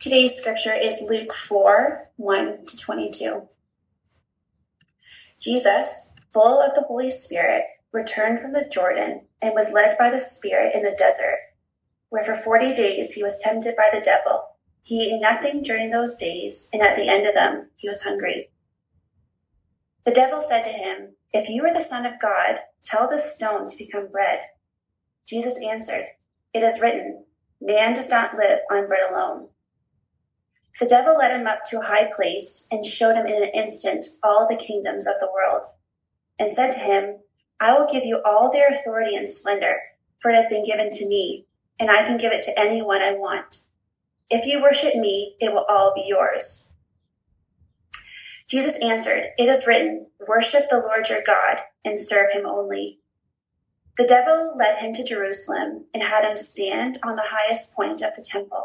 Today's scripture is Luke 4 1 to 22. Jesus, full of the Holy Spirit, returned from the Jordan and was led by the Spirit in the desert, where for 40 days he was tempted by the devil. He ate nothing during those days, and at the end of them, he was hungry. The devil said to him, If you are the Son of God, tell this stone to become bread. Jesus answered, It is written, Man does not live on bread alone. The devil led him up to a high place and showed him in an instant all the kingdoms of the world, and said to him, I will give you all their authority and splendor, for it has been given to me, and I can give it to anyone I want. If you worship me, it will all be yours. Jesus answered, It is written, Worship the Lord your God and serve him only. The devil led him to Jerusalem and had him stand on the highest point of the temple.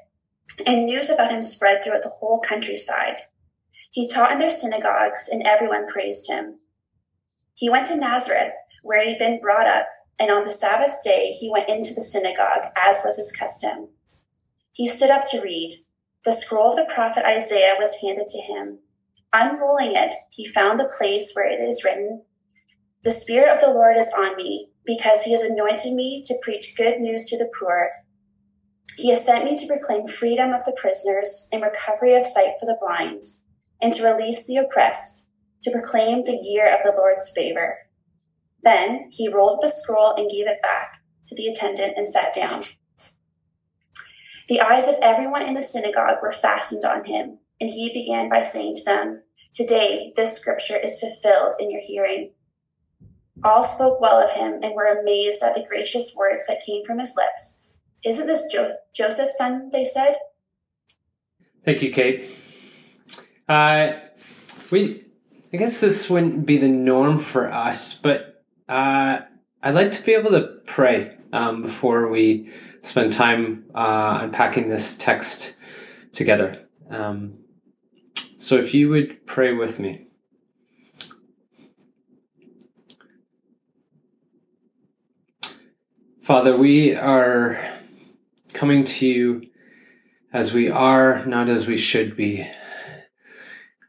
and news about him spread throughout the whole countryside. He taught in their synagogues, and everyone praised him. He went to Nazareth, where he'd been brought up, and on the Sabbath day he went into the synagogue, as was his custom. He stood up to read. The scroll of the prophet Isaiah was handed to him. Unrolling it, he found the place where it is written, The Spirit of the Lord is on me, because he has anointed me to preach good news to the poor. He has sent me to proclaim freedom of the prisoners and recovery of sight for the blind, and to release the oppressed, to proclaim the year of the Lord's favor. Then he rolled the scroll and gave it back to the attendant and sat down. The eyes of everyone in the synagogue were fastened on him, and he began by saying to them, Today this scripture is fulfilled in your hearing. All spoke well of him and were amazed at the gracious words that came from his lips. Isn't this jo- Joseph's son? They said. Thank you, Kate. Uh, we, I guess this wouldn't be the norm for us, but uh, I'd like to be able to pray um, before we spend time uh, unpacking this text together. Um, so, if you would pray with me. Father, we are coming to you as we are, not as we should be.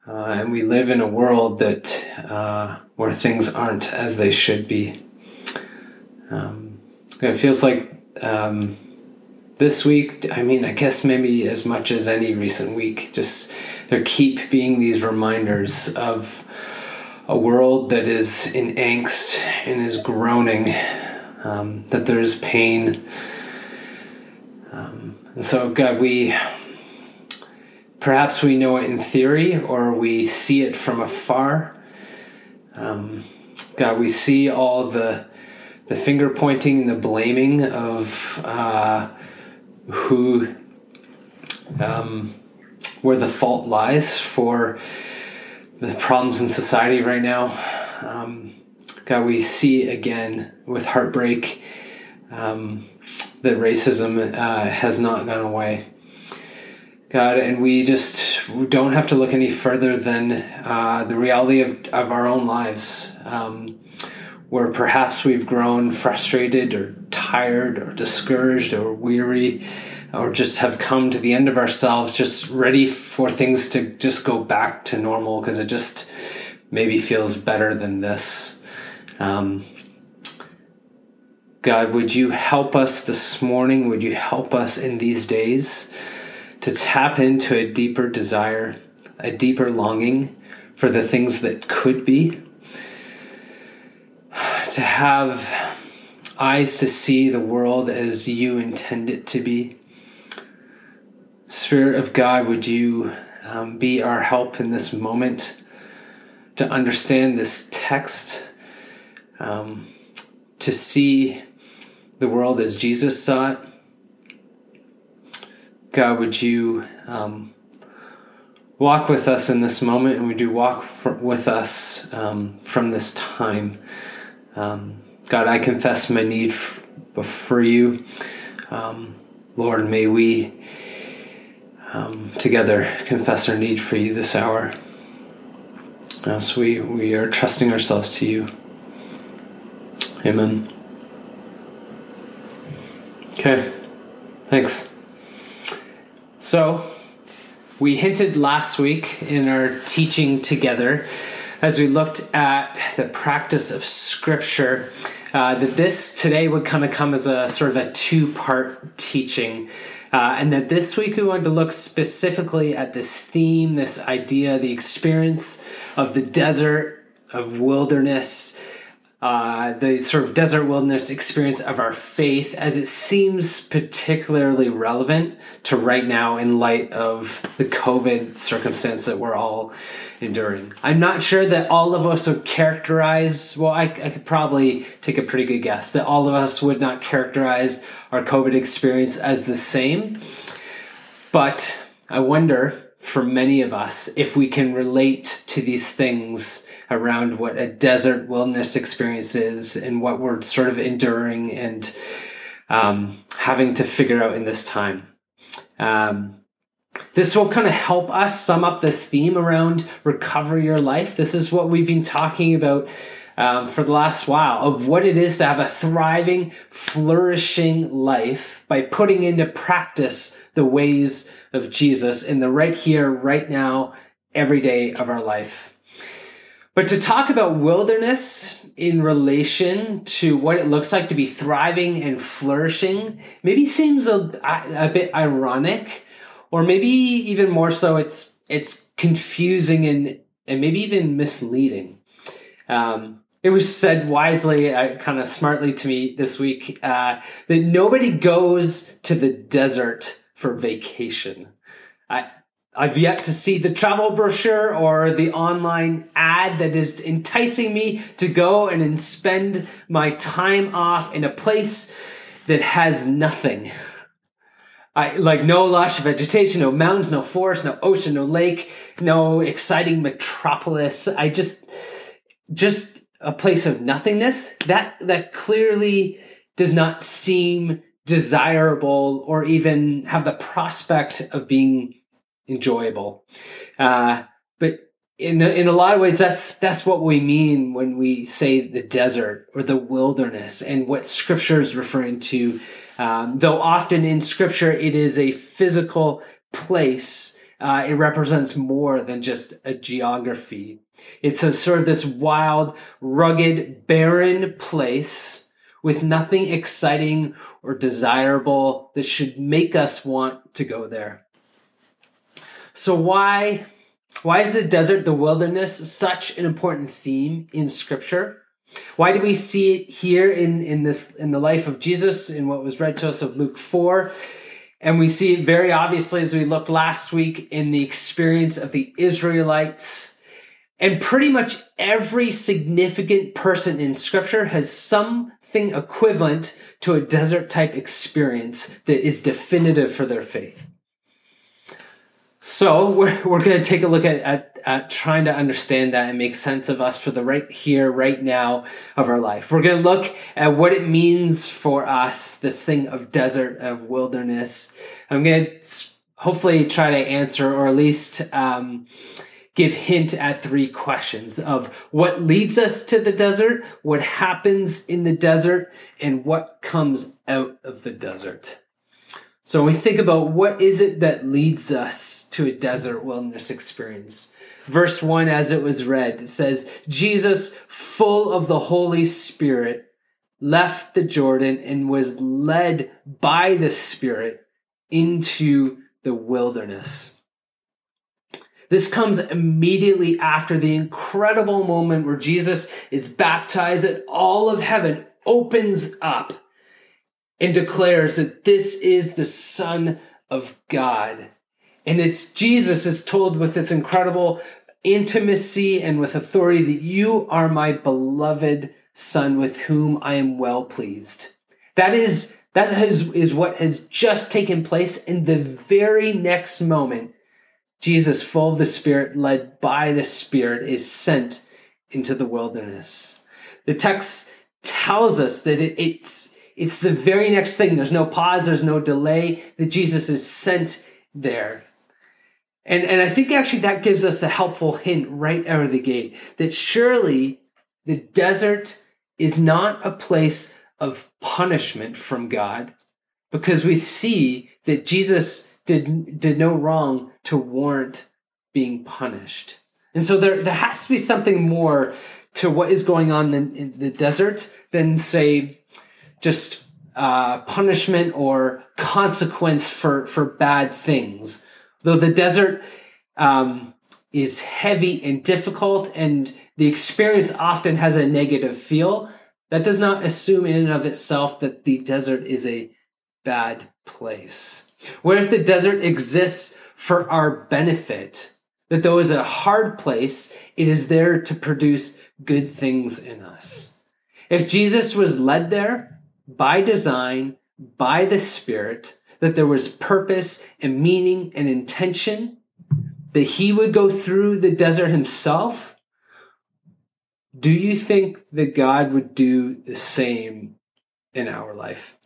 Uh, and we live in a world that uh, where things aren't as they should be. Um, it feels like um, this week, I mean, I guess maybe as much as any recent week, just there keep being these reminders of a world that is in angst and is groaning, um, that there is pain and so, God, we perhaps we know it in theory or we see it from afar. Um, God, we see all the the finger pointing and the blaming of uh, who um, where the fault lies for the problems in society right now. Um, God, we see again with heartbreak um, that racism uh, has not gone away. God, and we just don't have to look any further than uh, the reality of, of our own lives, um, where perhaps we've grown frustrated or tired or discouraged or weary or just have come to the end of ourselves, just ready for things to just go back to normal because it just maybe feels better than this. Um, God, would you help us this morning? Would you help us in these days to tap into a deeper desire, a deeper longing for the things that could be? To have eyes to see the world as you intend it to be. Spirit of God, would you um, be our help in this moment to understand this text, um, to see the world as Jesus saw it. God, would you um, walk with us in this moment and would you walk with us um, from this time? Um, God, I confess my need for you. Um, Lord, may we um, together confess our need for you this hour. Uh, so we, we are trusting ourselves to you. Amen. Okay, thanks. So, we hinted last week in our teaching together as we looked at the practice of Scripture uh, that this today would kind of come as a sort of a two part teaching. Uh, and that this week we wanted to look specifically at this theme, this idea, the experience of the desert, of wilderness, uh, the sort of desert wilderness experience of our faith as it seems particularly relevant to right now in light of the COVID circumstance that we're all enduring. I'm not sure that all of us would characterize, well, I, I could probably take a pretty good guess that all of us would not characterize our COVID experience as the same. But I wonder for many of us if we can relate to these things around what a desert wilderness experience is and what we're sort of enduring and um, having to figure out in this time. Um, this will kind of help us sum up this theme around recover your life. This is what we've been talking about um, for the last while of what it is to have a thriving, flourishing life by putting into practice the ways of Jesus in the right here, right now, every day of our life. But to talk about wilderness in relation to what it looks like to be thriving and flourishing maybe seems a, a bit ironic, or maybe even more so, it's it's confusing and and maybe even misleading. Um, it was said wisely, uh, kind of smartly to me this week, uh, that nobody goes to the desert for vacation. I, I've yet to see the travel brochure or the online ad that is enticing me to go and spend my time off in a place that has nothing. I like no lush vegetation, no mountains, no forest, no ocean, no lake, no exciting metropolis. I just just a place of nothingness. That that clearly does not seem desirable or even have the prospect of being enjoyable. Uh, but in a, in a lot of ways, that's that's what we mean when we say the desert or the wilderness, and what Scripture is referring to. Um, though often in Scripture it is a physical place, uh, it represents more than just a geography. It's a sort of this wild, rugged, barren place with nothing exciting or desirable that should make us want to go there. So why why is the desert, the wilderness, such an important theme in Scripture? Why do we see it here in, in this in the life of Jesus in what was read to us of Luke 4? And we see it very obviously as we looked last week in the experience of the Israelites. And pretty much every significant person in scripture has something equivalent to a desert type experience that is definitive for their faith. So we're, we're going to take a look at, at, at, trying to understand that and make sense of us for the right here, right now of our life. We're going to look at what it means for us, this thing of desert, of wilderness. I'm going to hopefully try to answer or at least um, give hint at three questions of what leads us to the desert, what happens in the desert, and what comes out of the desert. So we think about what is it that leads us to a desert wilderness experience. Verse 1, as it was read, says, Jesus, full of the Holy Spirit, left the Jordan and was led by the Spirit into the wilderness. This comes immediately after the incredible moment where Jesus is baptized and all of heaven opens up and declares that this is the Son of God. And it's Jesus is told with this incredible intimacy and with authority that you are my beloved Son with whom I am well pleased. That is that is, is what has just taken place in the very next moment. Jesus, full of the Spirit, led by the Spirit, is sent into the wilderness. The text tells us that it, it's it's the very next thing. There's no pause, there's no delay, that Jesus is sent there. And, and I think actually that gives us a helpful hint right out of the gate that surely the desert is not a place of punishment from God because we see that Jesus did, did no wrong to warrant being punished. And so there, there has to be something more to what is going on in, in the desert than, say, just uh, punishment or consequence for, for bad things. Though the desert um, is heavy and difficult, and the experience often has a negative feel, that does not assume in and of itself that the desert is a bad place. What if the desert exists for our benefit? That though it is a hard place, it is there to produce good things in us. If Jesus was led there by design, by the Spirit, that there was purpose and meaning and intention, that he would go through the desert himself, do you think that God would do the same in our life?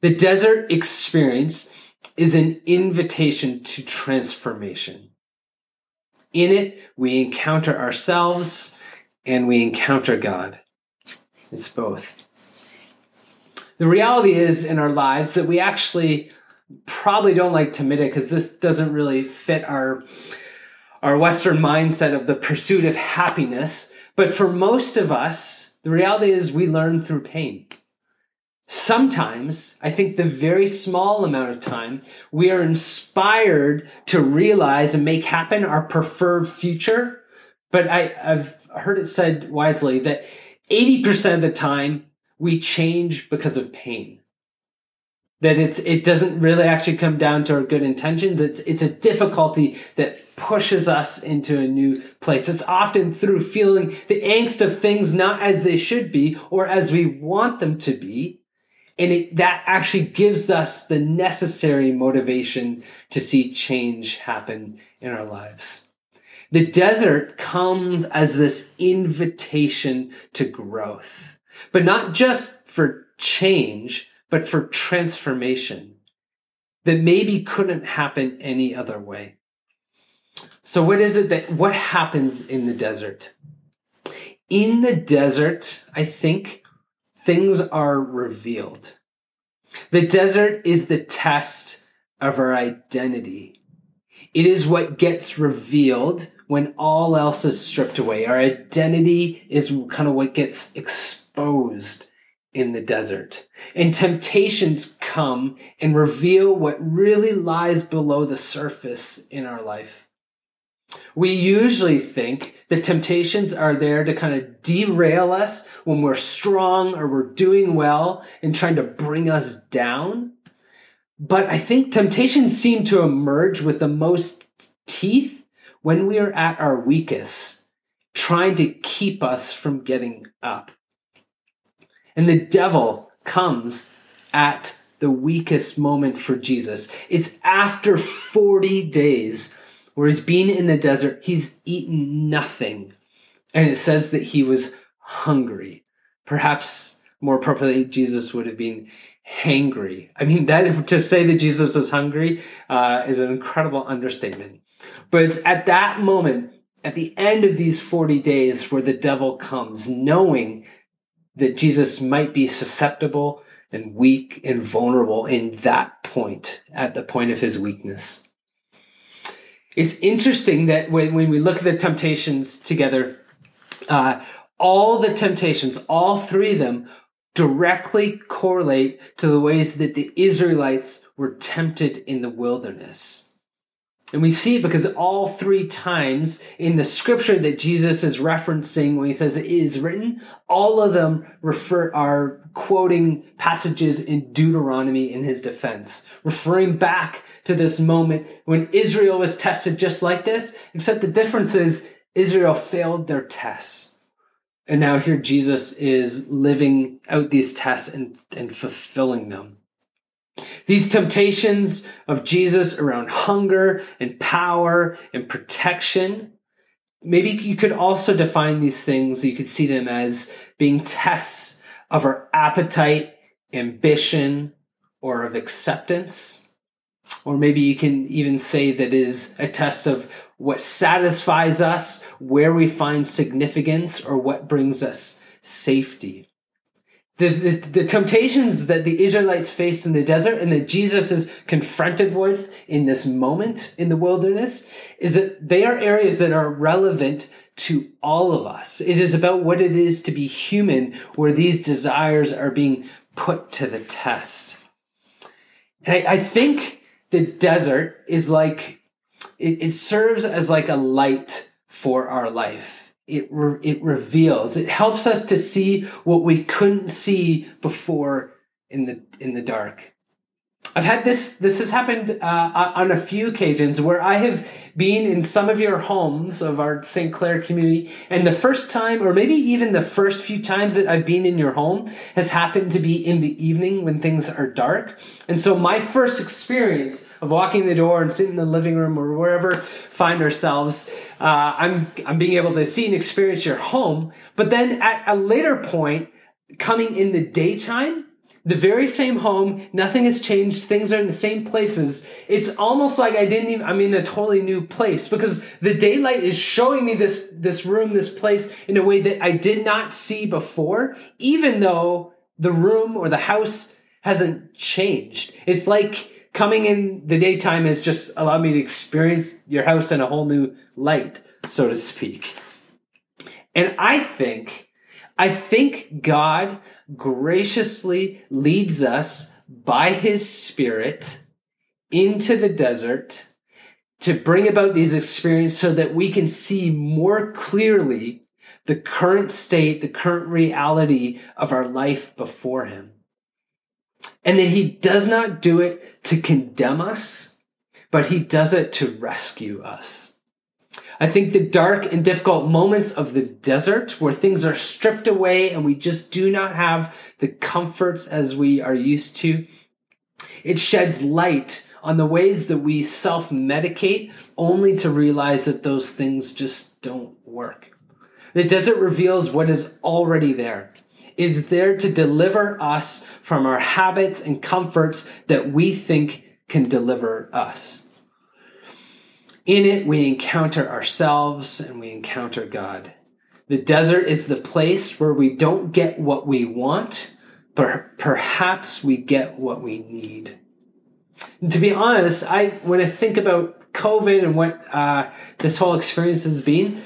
The desert experience is an invitation to transformation. In it, we encounter ourselves and we encounter God. It's both. The reality is in our lives that we actually probably don't like Tamida because this doesn't really fit our our Western mindset of the pursuit of happiness. But for most of us, the reality is we learn through pain. Sometimes, I think the very small amount of time, we are inspired to realize and make happen our preferred future. But I, I've heard it said wisely that 80% of the time we change because of pain. That it's it doesn't really actually come down to our good intentions. It's it's a difficulty that pushes us into a new place. It's often through feeling the angst of things not as they should be or as we want them to be. And it, that actually gives us the necessary motivation to see change happen in our lives. The desert comes as this invitation to growth, but not just for change, but for transformation that maybe couldn't happen any other way. So, what is it that, what happens in the desert? In the desert, I think things are revealed. The desert is the test of our identity. It is what gets revealed when all else is stripped away. Our identity is kind of what gets exposed in the desert. And temptations come and reveal what really lies below the surface in our life. We usually think that temptations are there to kind of derail us when we're strong or we're doing well and trying to bring us down. But I think temptations seem to emerge with the most teeth when we are at our weakest, trying to keep us from getting up. And the devil comes at the weakest moment for Jesus. It's after 40 days where he's been in the desert, he's eaten nothing. And it says that he was hungry. Perhaps more appropriately, Jesus would have been hangry. I mean, that to say that Jesus was hungry uh, is an incredible understatement. But it's at that moment, at the end of these 40 days, where the devil comes, knowing that Jesus might be susceptible and weak and vulnerable in that point, at the point of his weakness. It's interesting that when, when we look at the temptations together, uh, all the temptations, all three of them, directly correlate to the ways that the Israelites were tempted in the wilderness. And we see it because all three times in the scripture that Jesus is referencing when he says it is written, all of them refer are quoting passages in Deuteronomy in his defense, referring back to this moment when Israel was tested just like this, except the difference is Israel failed their tests. And now here Jesus is living out these tests and, and fulfilling them. These temptations of Jesus around hunger and power and protection, maybe you could also define these things, you could see them as being tests of our appetite, ambition, or of acceptance. Or maybe you can even say that is a test of what satisfies us, where we find significance, or what brings us safety. The, the, the, temptations that the Israelites faced in the desert and that Jesus is confronted with in this moment in the wilderness is that they are areas that are relevant to all of us. It is about what it is to be human where these desires are being put to the test. And I, I think the desert is like, it, it serves as like a light for our life. It, re- it reveals, it helps us to see what we couldn't see before in the, in the dark. I've had this, this has happened uh, on a few occasions where I have been in some of your homes of our St. Clair community. And the first time, or maybe even the first few times that I've been in your home has happened to be in the evening when things are dark. And so my first experience of walking the door and sitting in the living room or wherever find ourselves, uh, I'm, I'm being able to see and experience your home. But then at a later point, coming in the daytime, the very same home, nothing has changed, things are in the same places. It's almost like I didn't even, I'm in a totally new place because the daylight is showing me this, this room, this place in a way that I did not see before, even though the room or the house hasn't changed. It's like coming in the daytime has just allowed me to experience your house in a whole new light, so to speak. And I think, I think God graciously leads us by his spirit into the desert to bring about these experiences so that we can see more clearly the current state, the current reality of our life before him. And that he does not do it to condemn us, but he does it to rescue us. I think the dark and difficult moments of the desert where things are stripped away and we just do not have the comforts as we are used to, it sheds light on the ways that we self medicate only to realize that those things just don't work. The desert reveals what is already there. It is there to deliver us from our habits and comforts that we think can deliver us. In it, we encounter ourselves and we encounter God. The desert is the place where we don't get what we want, but perhaps we get what we need. And to be honest, I when I think about COVID and what uh, this whole experience has been,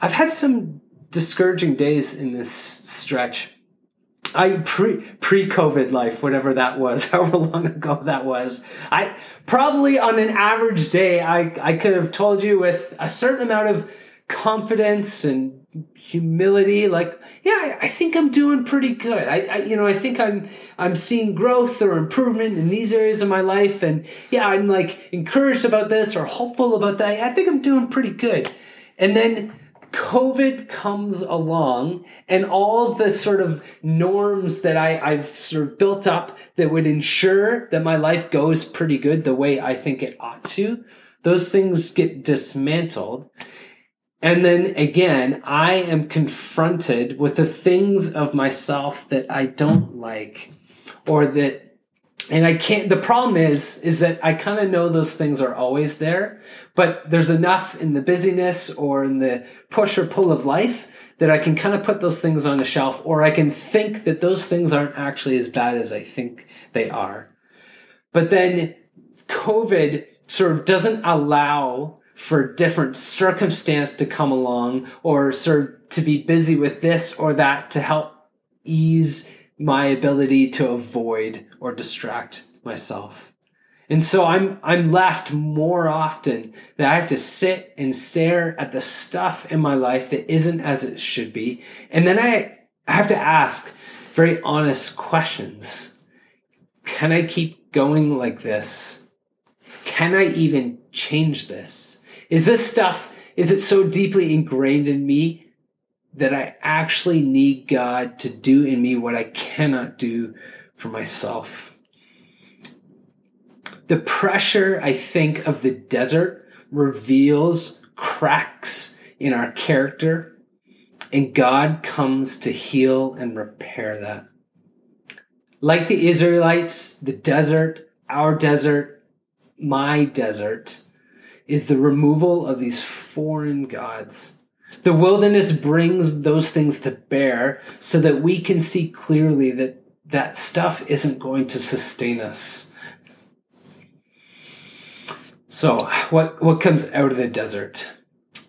I've had some discouraging days in this stretch. I pre pre COVID life, whatever that was, however long ago that was. I probably on an average day, I I could have told you with a certain amount of confidence and humility, like, yeah, I, think I'm doing pretty good. I, I, you know, I think I'm I'm seeing growth or improvement in these areas of my life, and yeah, I'm like encouraged about this or hopeful about that. I think I'm doing pretty good. And then COVID comes along and all the sort of norms that I, I've sort of built up that would ensure that my life goes pretty good the way I think it ought to, those things get dismantled. And then again, I am confronted with the things of myself that I don't like or that and I can't, the problem is, is that I kind of know those things are always there, but there's enough in the busyness or in the push or pull of life that I can kind of put those things on a shelf or I can think that those things aren't actually as bad as I think they are. But then COVID sort of doesn't allow for different circumstance to come along or sort of to be busy with this or that to help ease my ability to avoid or distract myself. And so I'm I'm left more often that I have to sit and stare at the stuff in my life that isn't as it should be. And then I I have to ask very honest questions. Can I keep going like this? Can I even change this? Is this stuff is it so deeply ingrained in me that I actually need God to do in me what I cannot do for myself. The pressure, I think, of the desert reveals cracks in our character, and God comes to heal and repair that. Like the Israelites, the desert, our desert, my desert, is the removal of these foreign gods. The wilderness brings those things to bear so that we can see clearly that that stuff isn't going to sustain us. So, what, what comes out of the desert?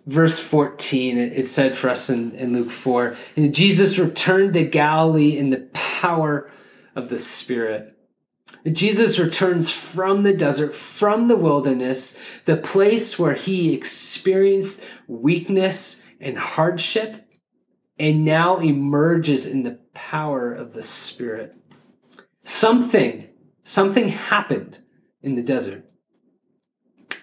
Verse 14, it, said for us in, in Luke 4 Jesus returned to Galilee in the power of the Spirit. Jesus returns from the desert, from the wilderness, the place where he experienced weakness and hardship, and now emerges in the power of the Spirit. Something, something happened in the desert.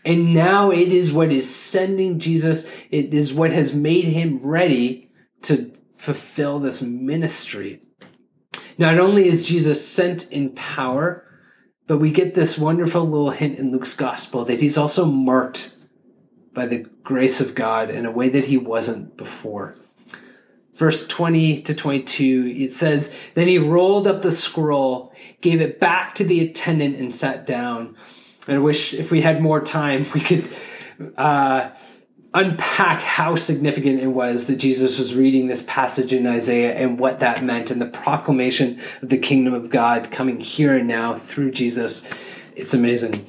And now it is what is sending Jesus, it is what has made him ready to fulfill this ministry. Not only is Jesus sent in power, but we get this wonderful little hint in Luke's gospel that he's also marked by the grace of God in a way that he wasn't before. Verse 20 to 22, it says, Then he rolled up the scroll, gave it back to the attendant, and sat down. I wish if we had more time, we could uh, unpack how significant it was that Jesus was reading this passage in Isaiah and what that meant and the proclamation of the kingdom of God coming here and now through Jesus. It's amazing.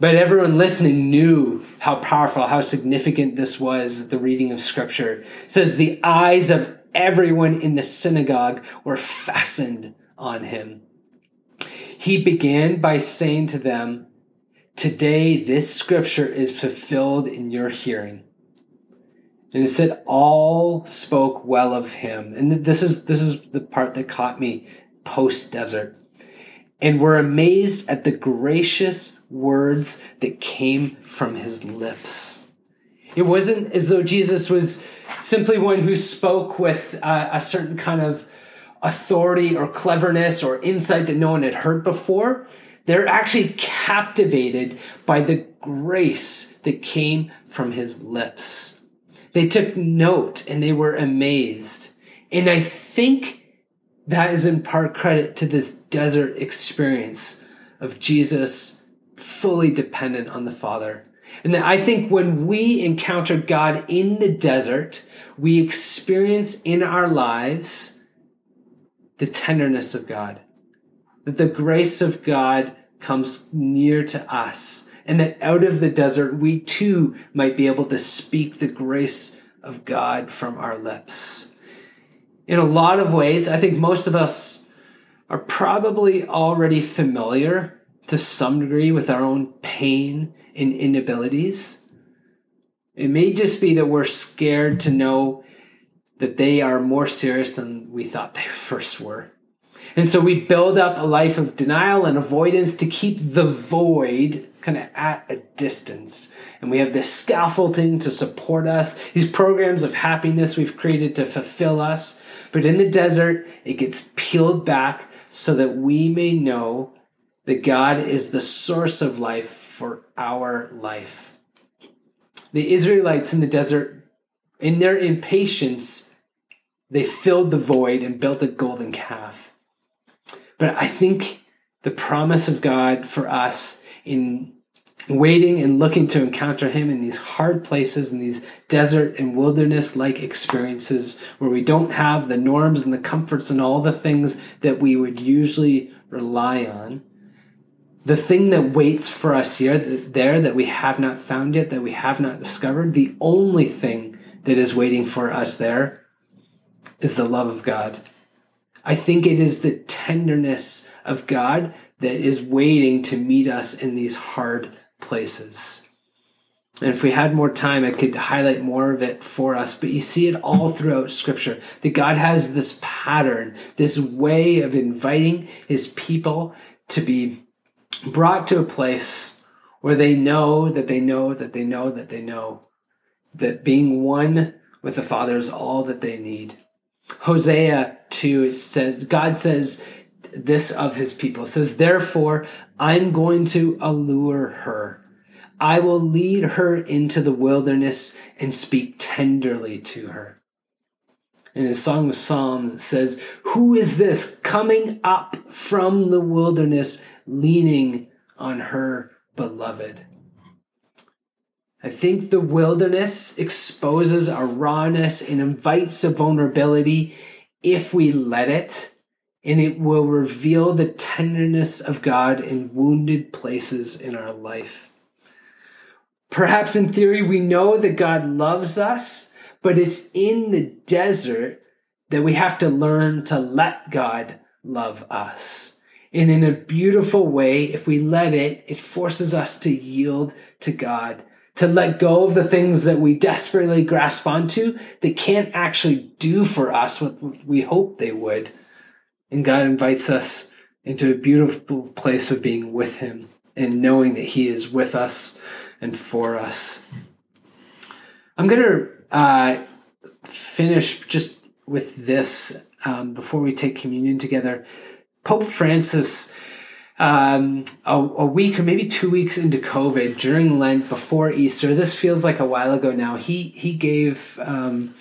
But everyone listening knew how powerful, how significant this was, the reading of scripture. It says the eyes of everyone in the synagogue were fastened on him. He began by saying to them, Today this scripture is fulfilled in your hearing. And it said all spoke well of him. And this is this is the part that caught me post desert. And were amazed at the gracious words that came from his lips. It wasn't as though Jesus was simply one who spoke with a certain kind of authority or cleverness or insight that no one had heard before. They're actually captivated by the grace that came from his lips. They took note and they were amazed. And I think that is in part credit to this desert experience of Jesus fully dependent on the Father. And that I think when we encounter God in the desert, we experience in our lives the tenderness of God, that the grace of God comes near to us and that out of the desert we too might be able to speak the grace of God from our lips. In a lot of ways, I think most of us are probably already familiar to some degree with our own pain and inabilities. It may just be that we're scared to know that they are more serious than we thought they first were. And so we build up a life of denial and avoidance to keep the void kind of at a distance. And we have this scaffolding to support us, these programs of happiness we've created to fulfill us. But in the desert, it gets peeled back so that we may know that God is the source of life for our life. The Israelites in the desert, in their impatience, they filled the void and built a golden calf. But I think the promise of God for us in waiting and looking to encounter Him in these hard places, in these desert and wilderness like experiences where we don't have the norms and the comforts and all the things that we would usually rely on. The thing that waits for us here, there, that we have not found yet, that we have not discovered, the only thing that is waiting for us there is the love of God. I think it is the tenderness of God that is waiting to meet us in these hard places. And if we had more time, I could highlight more of it for us. But you see it all throughout Scripture that God has this pattern, this way of inviting His people to be brought to a place where they know that they know that they know that they know that being one with the Father is all that they need. Hosea 2 says God says this of his people. It says, Therefore, I'm going to allure her. I will lead her into the wilderness and speak tenderly to her. In his Song of Psalms, it says, Who is this coming up from the wilderness, leaning on her beloved? I think the wilderness exposes our rawness and invites a vulnerability if we let it, and it will reveal the tenderness of God in wounded places in our life. Perhaps in theory, we know that God loves us, but it's in the desert that we have to learn to let God love us. And in a beautiful way, if we let it, it forces us to yield to God to let go of the things that we desperately grasp onto that can't actually do for us what we hope they would. And God invites us into a beautiful place of being with Him and knowing that He is with us and for us. I'm going to uh, finish just with this um, before we take communion together. Pope Francis um, a, a, week or maybe two weeks into COVID during Lent before Easter. This feels like a while ago now. He he gave um,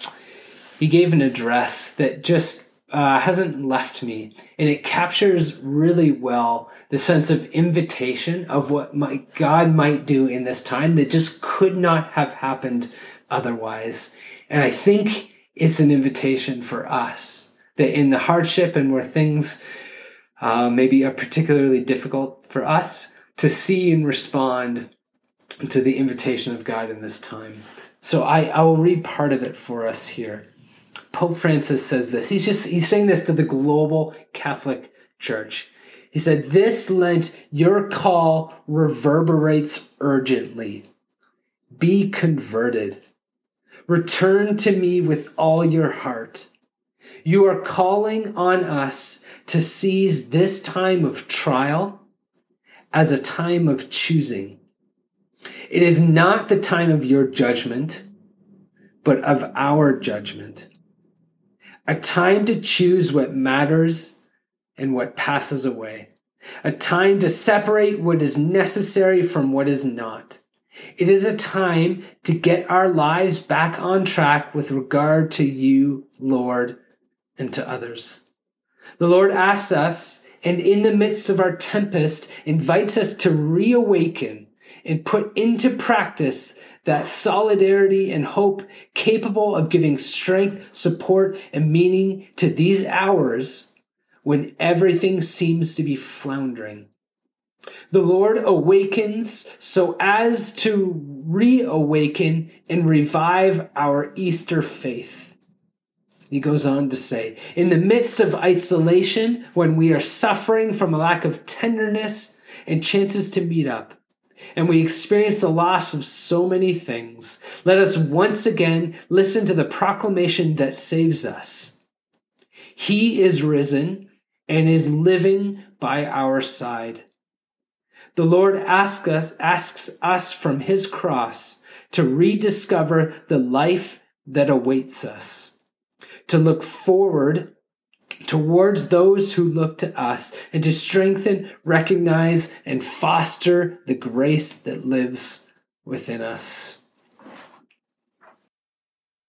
he gave an address that just uh, hasn't left me, and it captures really well the sense of invitation of what my God might do in this time that just could not have happened otherwise. And I think it's an invitation for us that in the hardship and where things uh, maybe are particularly difficult for us to see and respond to the invitation of God in this time. So I, I will read part of it for us here. Pope Francis says this. He's just he's saying this to the global Catholic Church. He said, This Lent, your call reverberates urgently. Be converted. Return to me with all your heart. You are calling on us to seize this time of trial as a time of choosing. It is not the time of your judgment, but of our judgment. A time to choose what matters and what passes away. A time to separate what is necessary from what is not. It is a time to get our lives back on track with regard to you, Lord, and to others. The Lord asks us, and in the midst of our tempest, invites us to reawaken and put into practice that solidarity and hope capable of giving strength, support, and meaning to these hours when everything seems to be floundering. The Lord awakens so as to reawaken and revive our Easter faith. He goes on to say, in the midst of isolation, when we are suffering from a lack of tenderness and chances to meet up, and we experience the loss of so many things, let us once again listen to the proclamation that saves us. He is risen and is living by our side. The Lord asks us, asks us from his cross to rediscover the life that awaits us to look forward towards those who look to us and to strengthen, recognize, and foster the grace that lives within us.